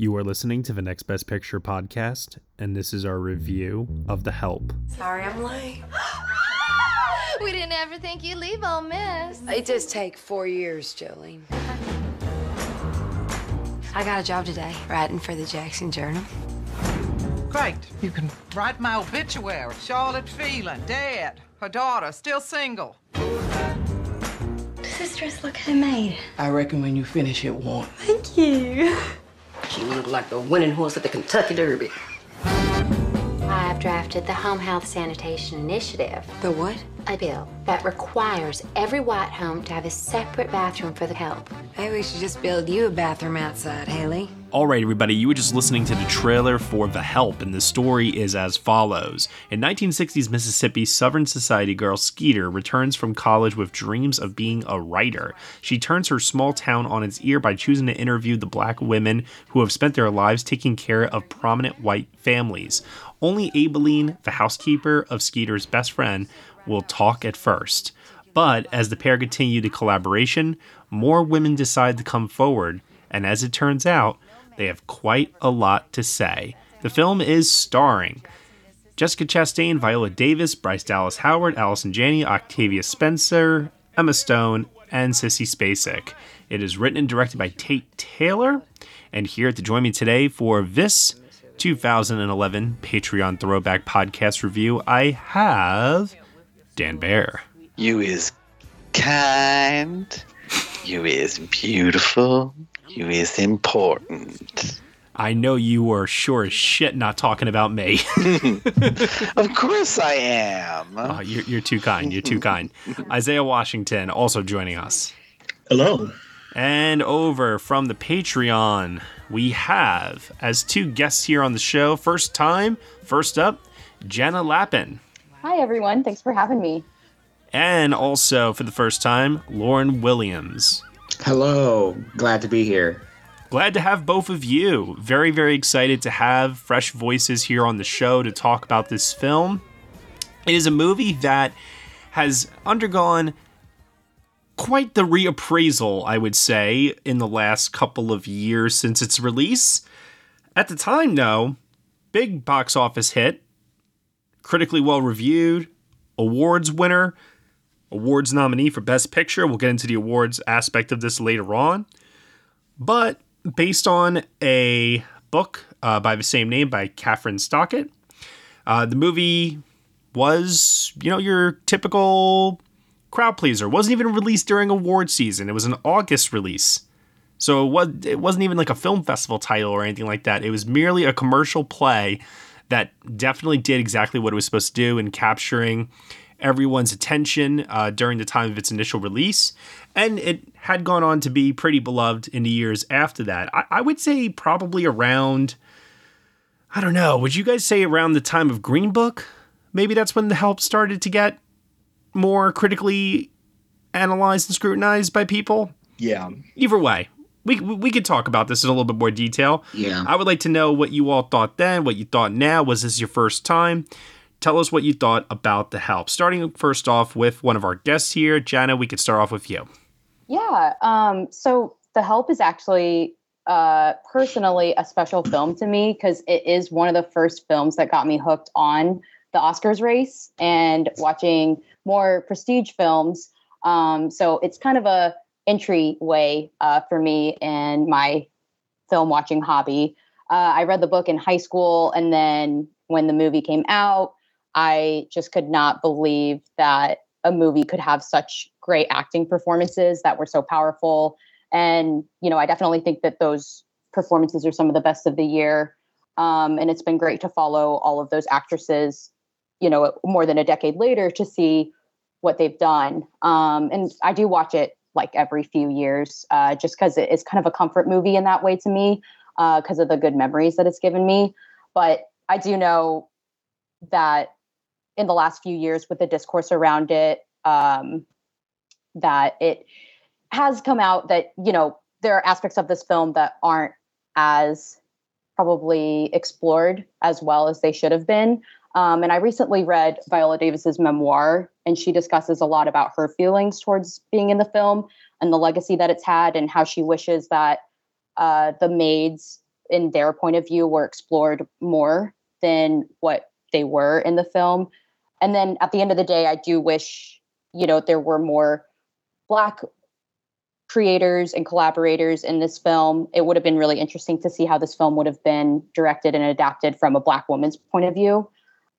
You are listening to the Next Best Picture podcast, and this is our review of The Help. Sorry I'm late. we didn't ever think you'd leave Ole Miss. It does take four years, Jolene. I got a job today, writing for the Jackson Journal. Great. You can write my obituary. Charlotte Phelan, dead. Her daughter, still single. Does this dress look homemade? I reckon when you finish it won't. Thank you. She looked like the winning horse at the Kentucky Derby. I've drafted the Home Health Sanitation Initiative. The what? A bill that requires every white home to have a separate bathroom for the help. Maybe we should just build you a bathroom outside, Hilly. All right, everybody, you were just listening to the trailer for The Help, and the story is as follows. In 1960s Mississippi, Southern Society girl Skeeter returns from college with dreams of being a writer. She turns her small town on its ear by choosing to interview the black women who have spent their lives taking care of prominent white families. Only Aibileen, the housekeeper of Skeeter's best friend, will talk at first. But as the pair continue the collaboration, more women decide to come forward, and as it turns out, they have quite a lot to say. The film is starring Jessica Chastain, Viola Davis, Bryce Dallas Howard, Allison Janney, Octavia Spencer, Emma Stone, and Sissy Spacek. It is written and directed by Tate Taylor. And here to join me today for this 2011 Patreon Throwback Podcast review, I have Dan Bayer. You is kind. You is beautiful. You is important. I know you were sure as shit not talking about me. of course I am. Oh, you're, you're too kind. You're too kind. Isaiah Washington also joining us. Hello. And over from the Patreon, we have as two guests here on the show. First time, first up, Jana Lappin. Hi, everyone. Thanks for having me. And also for the first time, Lorin Williams. Hello. Glad to be here. Glad to have both of you. Very, very excited to have fresh voices here on the show to talk about this film. It is a movie that has undergone quite the reappraisal, I would say, in the last couple of years since its release. At the time, though, big box office hit, critically well reviewed, awards winner, awards nominee for Best Picture. We'll get into the awards aspect of this later on. But based on a book uh, by the same name by Kathryn Stockett, uh, the movie was, you know, your typical crowd pleaser. Wasn't even released during award season. It was an August release. So it, was, it wasn't even like a film festival title or anything like that. It was merely a commercial play that definitely did exactly what it was supposed to do in capturing everyone's attention uh, during the time of its initial release. And it had gone on to be pretty beloved in the years after that. I, I would say probably around, I don't know, would you guys say around the time of Green Book? Maybe that's when the help started to get more critically analyzed and scrutinized by people? Yeah. Either way, we we could talk about this in a little bit more detail. Yeah. I would like to know what you all thought then, what you thought now. Was this your first time? Tell us what you thought about the help. Starting first off with one of our guests here, Jana. We could start off with you. Yeah. Um, so the help is actually uh, personally a special film to me because it is one of the first films that got me hooked on the Oscars race and watching more prestige films. Um, so it's kind of a entryway uh, for me and my film watching hobby. Uh, I read the book in high school, and then when the movie came out, I just could not believe that a movie could have such great acting performances that were so powerful. And you know, I definitely think that those performances are some of the best of the year. Um, and it's been great to follow all of those actresses, you know, more than a decade later to see what they've done. Um, and I do watch it like every few years, uh, just because it is kind of a comfort movie in that way to me, because uh, of the good memories that it's given me. But I do know that in the last few years, with the discourse around it, um, that it has come out that you know there are aspects of this film that aren't as probably explored as well as they should have been. Um, and I recently read Viola Davis's memoir, and she discusses a lot about her feelings towards being in the film and the legacy that it's had, and how she wishes that uh, the maids in their point of view were explored more than what they were in the film. And then at the end of the day, I do wish, you know, there were more black creators and collaborators in this film. It would have been really interesting to see how this film would have been directed and adapted from a black woman's point of view.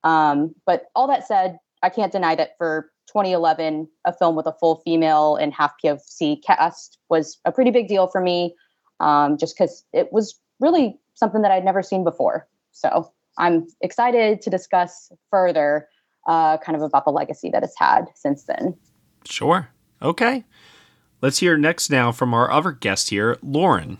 Um, but all that said, I can't deny that for 2011, a film with a full female and half POC cast was a pretty big deal for me, um, just because it was really something that I'd never seen before. So I'm excited to discuss further, uh, kind of about the legacy that it's had since then. Sure. Okay. Let's hear next now from our other guest here, Lorin.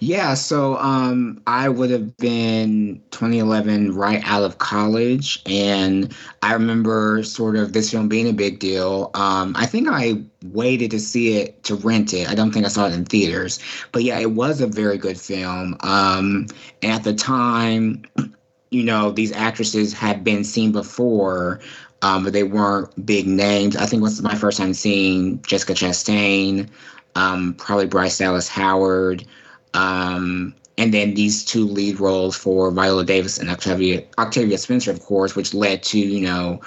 Yeah, so um, I would have been 2011 right out of college, and I remember sort of this film being a big deal. Um, I think I waited to see it to rent it. I don't think I saw it in theaters, but yeah, it was a very good film. Um, and at the time, you know, these actresses had been seen before, um, but they weren't big names. I think was my first time seeing Jessica Chastain, um, probably Bryce Dallas Howard, um, and then these two lead roles for Viola Davis and Octavia Octavia Spencer, of course, which led to you know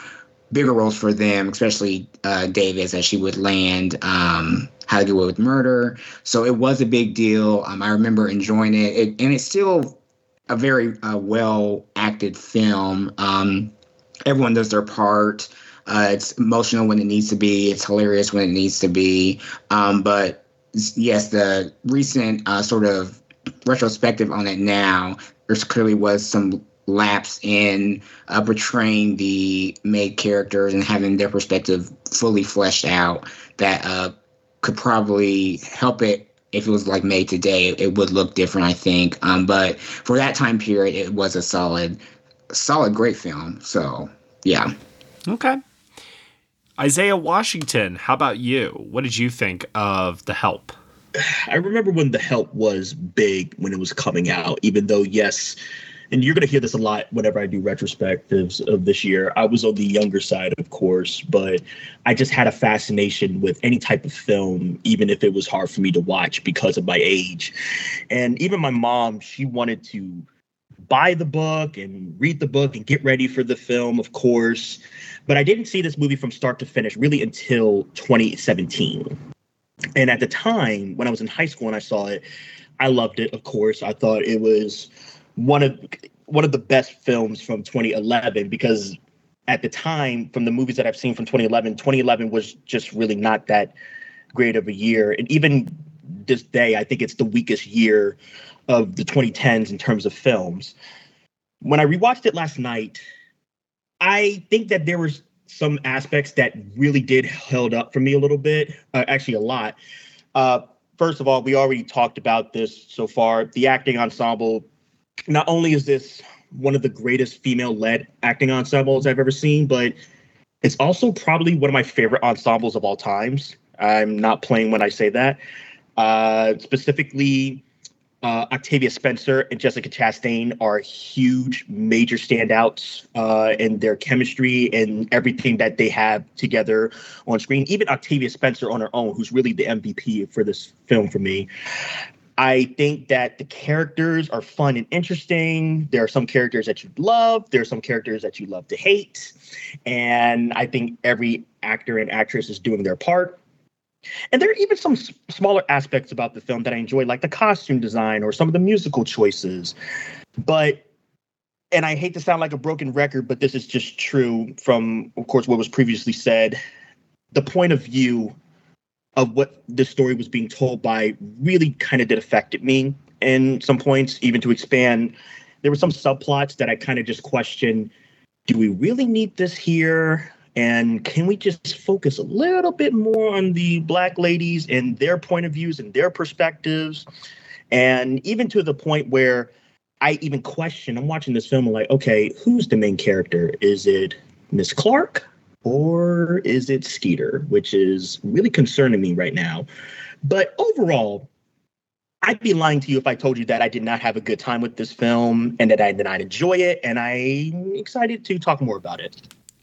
bigger roles for them, especially uh, Davis as she would land um, How to Get Away with Murder. So it was a big deal. Um, I remember enjoying it, it and it's still a very uh, well acted film. Um, everyone does their part. Uh, it's emotional when it needs to be. It's hilarious when it needs to be. Um, but yes, the recent uh, sort of retrospective on it now, there clearly was some lapse in uh, portraying the maid characters and having their perspective fully fleshed out that uh, could probably help it if it was like made today it would look different i think um, but for that time period it was a solid solid great film so yeah Okay. Isaiah Washington, how about you? What did you think of The Help? I remember when The Help was big when it was coming out, even though, yes, and you're going to hear this a lot whenever I do retrospectives of this year. I was on the younger side, of course, but I just had a fascination with any type of film, even if it was hard for me to watch because of my age. And even my mom, she wanted to buy the book and read the book and get ready for the film, of course. But I didn't see this movie from start to finish really until 2017. And at the time, when I was in high school and I saw it, I loved it, of course. I thought it was one of one of the best films from 2011 because at the time from the movies that I've seen from 2011, 2011 was just really not that great of a year. And even this day, I think it's the weakest year of the 2010s in terms of films. When I rewatched it last night, I think that there was some aspects that really did held up for me a little bit, uh, actually a lot. Uh, first of all, we already talked about this so far. The acting ensemble, not only is this one of the greatest female-led acting ensembles I've ever seen, but it's also probably one of my favorite ensembles of all times. I'm not playing when I say that. Uh, specifically, uh, Octavia Spencer and Jessica Chastain are huge, major standouts uh, in their chemistry and everything that they have together on screen. Even Octavia Spencer on her own, who's really the MVP for this film for me. I think that the characters are fun and interesting. There are some characters that you love, there are some characters that you love to hate. And I think every actor and actress is doing their part. And there are even some s- smaller aspects about the film that I enjoy, like the costume design or some of the musical choices. But, and I hate to sound like a broken record, but this is just true from, of course, what was previously said. The point of view of what the story was being told by really kind of did affect me in some points, even to expand. There were some subplots that I kind of just questioned do we really need this here? And can we just focus a little bit more on the Black ladies and their point of views and their perspectives? And even to the point where I even question, I'm watching this film, I'm like, okay, who's the main character? Is it Miss Clark or is it Skeeter? Which is really concerning me right now. But overall, I'd be lying to you if I told you that I did not have a good time with this film and that I did not enjoy it. And I'm excited to talk more about it.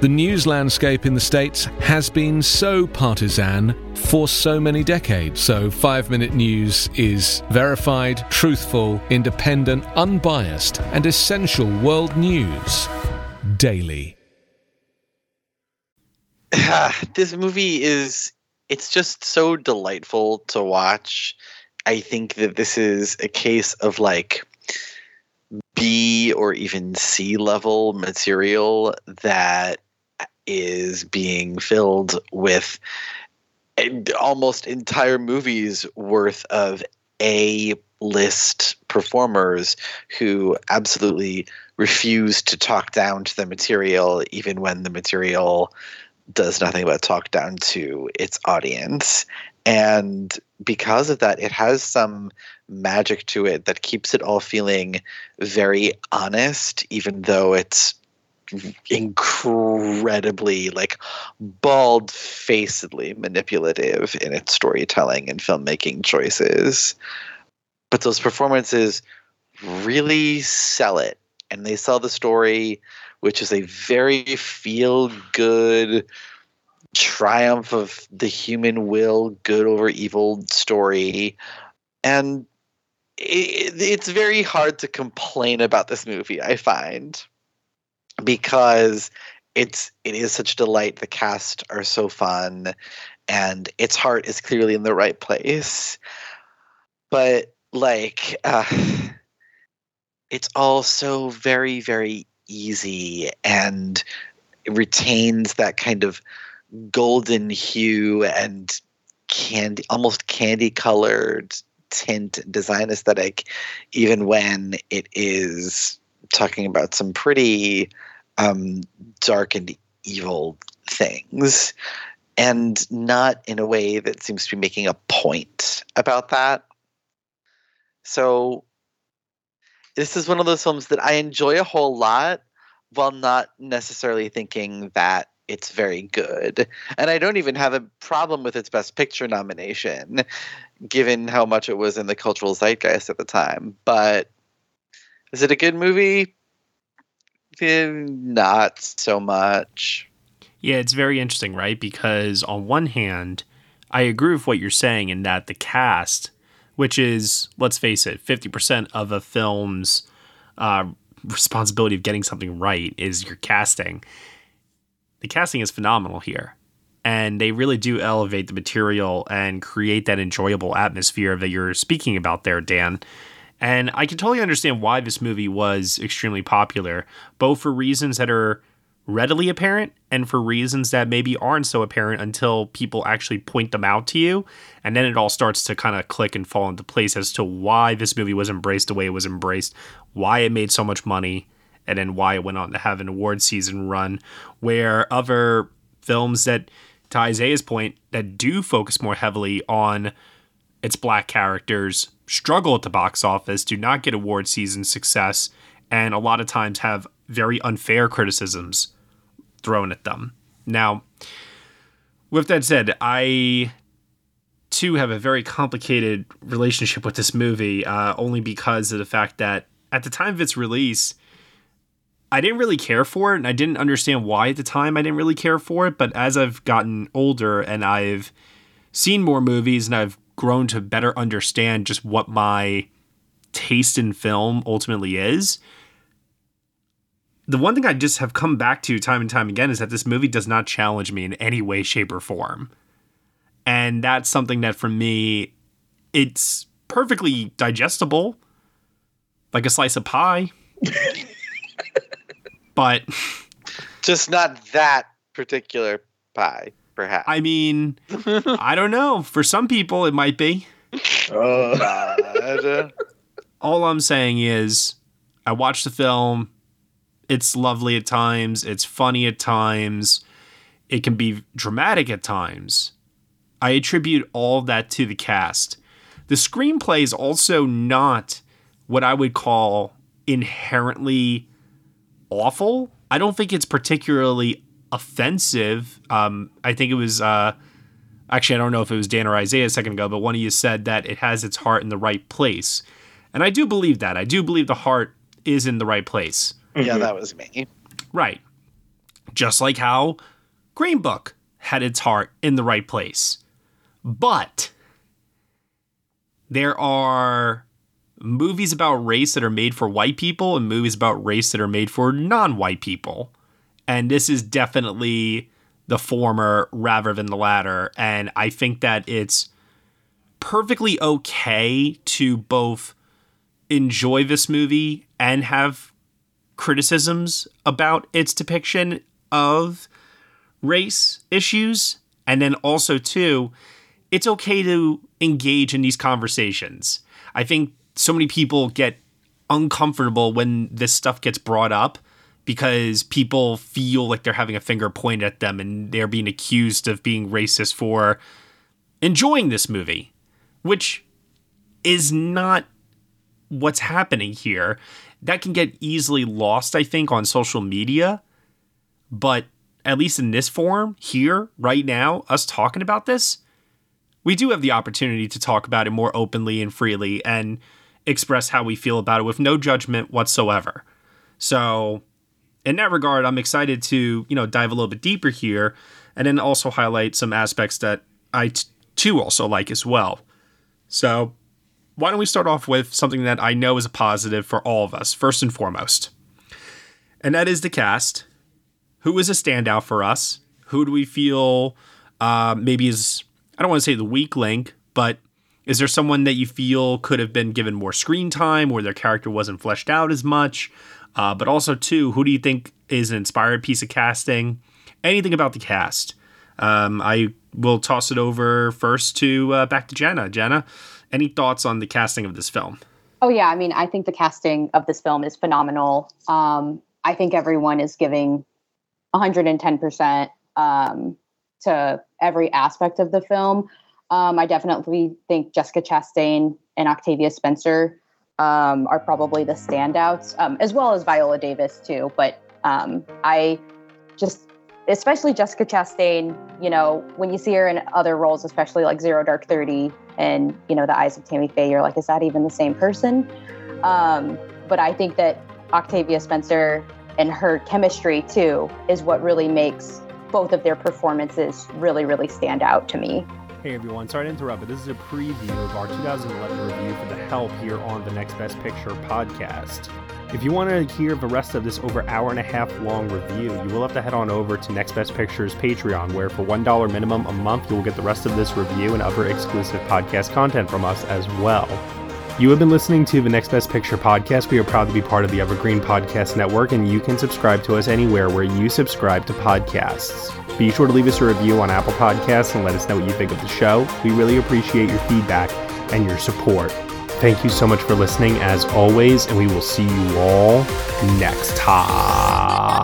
the news landscape in the States has been so partisan for so many decades. So, five minute news is verified, truthful, independent, unbiased, and essential world news daily. this movie is it's just so delightful to watch. I think that this is a case of like B or even C level material that is being filled with almost entire movies worth of A list performers who absolutely refuse to talk down to the material, even when the material does nothing but talk down to its audience. And because of that, it has some magic to it that keeps it all feeling very honest, even though it's incredibly like bald facedly manipulative in its storytelling and filmmaking choices. But those performances really sell it. And they sell the story which is a very feel good triumph of the human will good over evil story. And it, it's very hard to complain about this movie i find because it's it is such a delight. The cast are so fun, and its heart is clearly in the right place. But like, uh, it's also very very easy and retains that kind of golden hue and candy almost candy colored tint design aesthetic even when it is talking about some pretty um, dark and evil things, and not in a way that seems to be making a point about that. So, this is one of those films that I enjoy a whole lot while not necessarily thinking that it's very good. And I don't even have a problem with its Best Picture nomination, given how much it was in the cultural zeitgeist at the time. But is it a good movie? Eh, not so much. Yeah, it's very interesting, right? Because on one hand, I agree with what you're saying in that the cast, which is, let's face it, 50% of a film's uh, responsibility of getting something right is your casting. The casting is phenomenal here. And they really do elevate the material and create that enjoyable atmosphere that you're speaking about there, Dan. And I can totally understand why this movie was extremely popular, both for reasons that are readily apparent and for reasons that maybe aren't so apparent until people actually point them out to you. And then it all starts to kind of click and fall into place as to why this movie was embraced the way it was embraced, why it made so much money, and then why it went on to have an award season run where other films that, to Isaiah's point, that do focus more heavily on its black characters struggle at the box office, do not get award season success, and a lot of times have very unfair criticisms thrown at them. Now, with that said, I too have a very complicated relationship with this movie, uh, only because of the fact that at the time of its release, I didn't really care for it, and I didn't understand why at the time I didn't really care for it. But as I've gotten older and I've seen more movies and I've grown to better understand just what my taste in film ultimately is. The one thing I just have come back to time and time again is that this movie does not challenge me in any way, shape, or form. And that's something that for me, it's perfectly digestible, like a slice of pie. but just not that particular pie perhaps. I mean, I don't know. For some people, it might be. Uh, All I'm saying is, I watched the film. It's lovely at times. It's funny at times. It can be dramatic at times. I attribute all that to the cast. The screenplay is also not what I would call inherently awful. I don't think it's particularly offensive. Um, I think it was uh, actually I don't know if it was Dan or Isaiah a second ago, but one of you said that it has its heart in the right place, and I do believe that. I do believe the heart is in the right place. Yeah, that was me. Right. Just like how Green Book had its heart in the right place. But there are movies about race that are made for white people and movies about race that are made for non white people. And this is definitely the former rather than the latter. And I think that it's perfectly okay to both enjoy this movie and have criticisms about its depiction of race issues. And then also, too, it's okay to engage in these conversations. I think so many people get uncomfortable when this stuff gets brought up because people feel like they're having a finger pointed at them and they're being accused of being racist for enjoying this movie, which is not what's happening here. That can get easily lost, I think, on social media. But at least in this form, here, right now, us talking about this, we do have the opportunity to talk about it more openly and freely and express how we feel about it with no judgment whatsoever. So, in that regard, I'm excited to, you know, dive a little bit deeper here and then also highlight some aspects that I t- too also like as well. So, why don't we start off with something that I know is a positive for all of us, first and foremost. And that is the cast. Who is a standout for us? Who do we feel uh, maybe is, I don't want to say the weak link, but is there someone that you feel could have been given more screen time or their character wasn't fleshed out as much? Uh, but also, too, who do you think is an inspired piece of casting? Anything about the cast? Um, I will toss it over first to uh, back to Jana. Jana, any thoughts on the casting of this film? Oh yeah, I mean, I think the casting of this film is phenomenal. Um, I think everyone is giving 110 percent um, to every aspect of the film. Um, I definitely think Jessica Chastain and Octavia Spencer um, are probably the standouts, um, as well as Viola Davis too. But um, I just, especially Jessica Chastain, you know, when you see her in other roles, especially like Zero Dark Thirty and you know the Eyes of Tammy Faye, you're like, is that even the same person? Um, but I think that Octavia Spencer and her chemistry too is what really makes both of their performances really, really stand out to me. Hey everyone, sorry to interrupt, but this is a preview of our 2011 review for The Help here on the Next Best Picture podcast. If you want to hear the rest of this over hour and a half long review, you will have to head on over to Next Best Picture's Patreon, where for $1 minimum a month, you will get the rest of this review and other exclusive podcast content from us as well. You have been listening to the Next Best Picture podcast. We are proud to be part of the Evergreen Podcast Network, and you can subscribe to us anywhere where you subscribe to podcasts. Be sure to leave us a review on Apple Podcasts and let us know what you think of the show. We really appreciate your feedback and your support. Thank you so much for listening, as always, and we will see you all next time.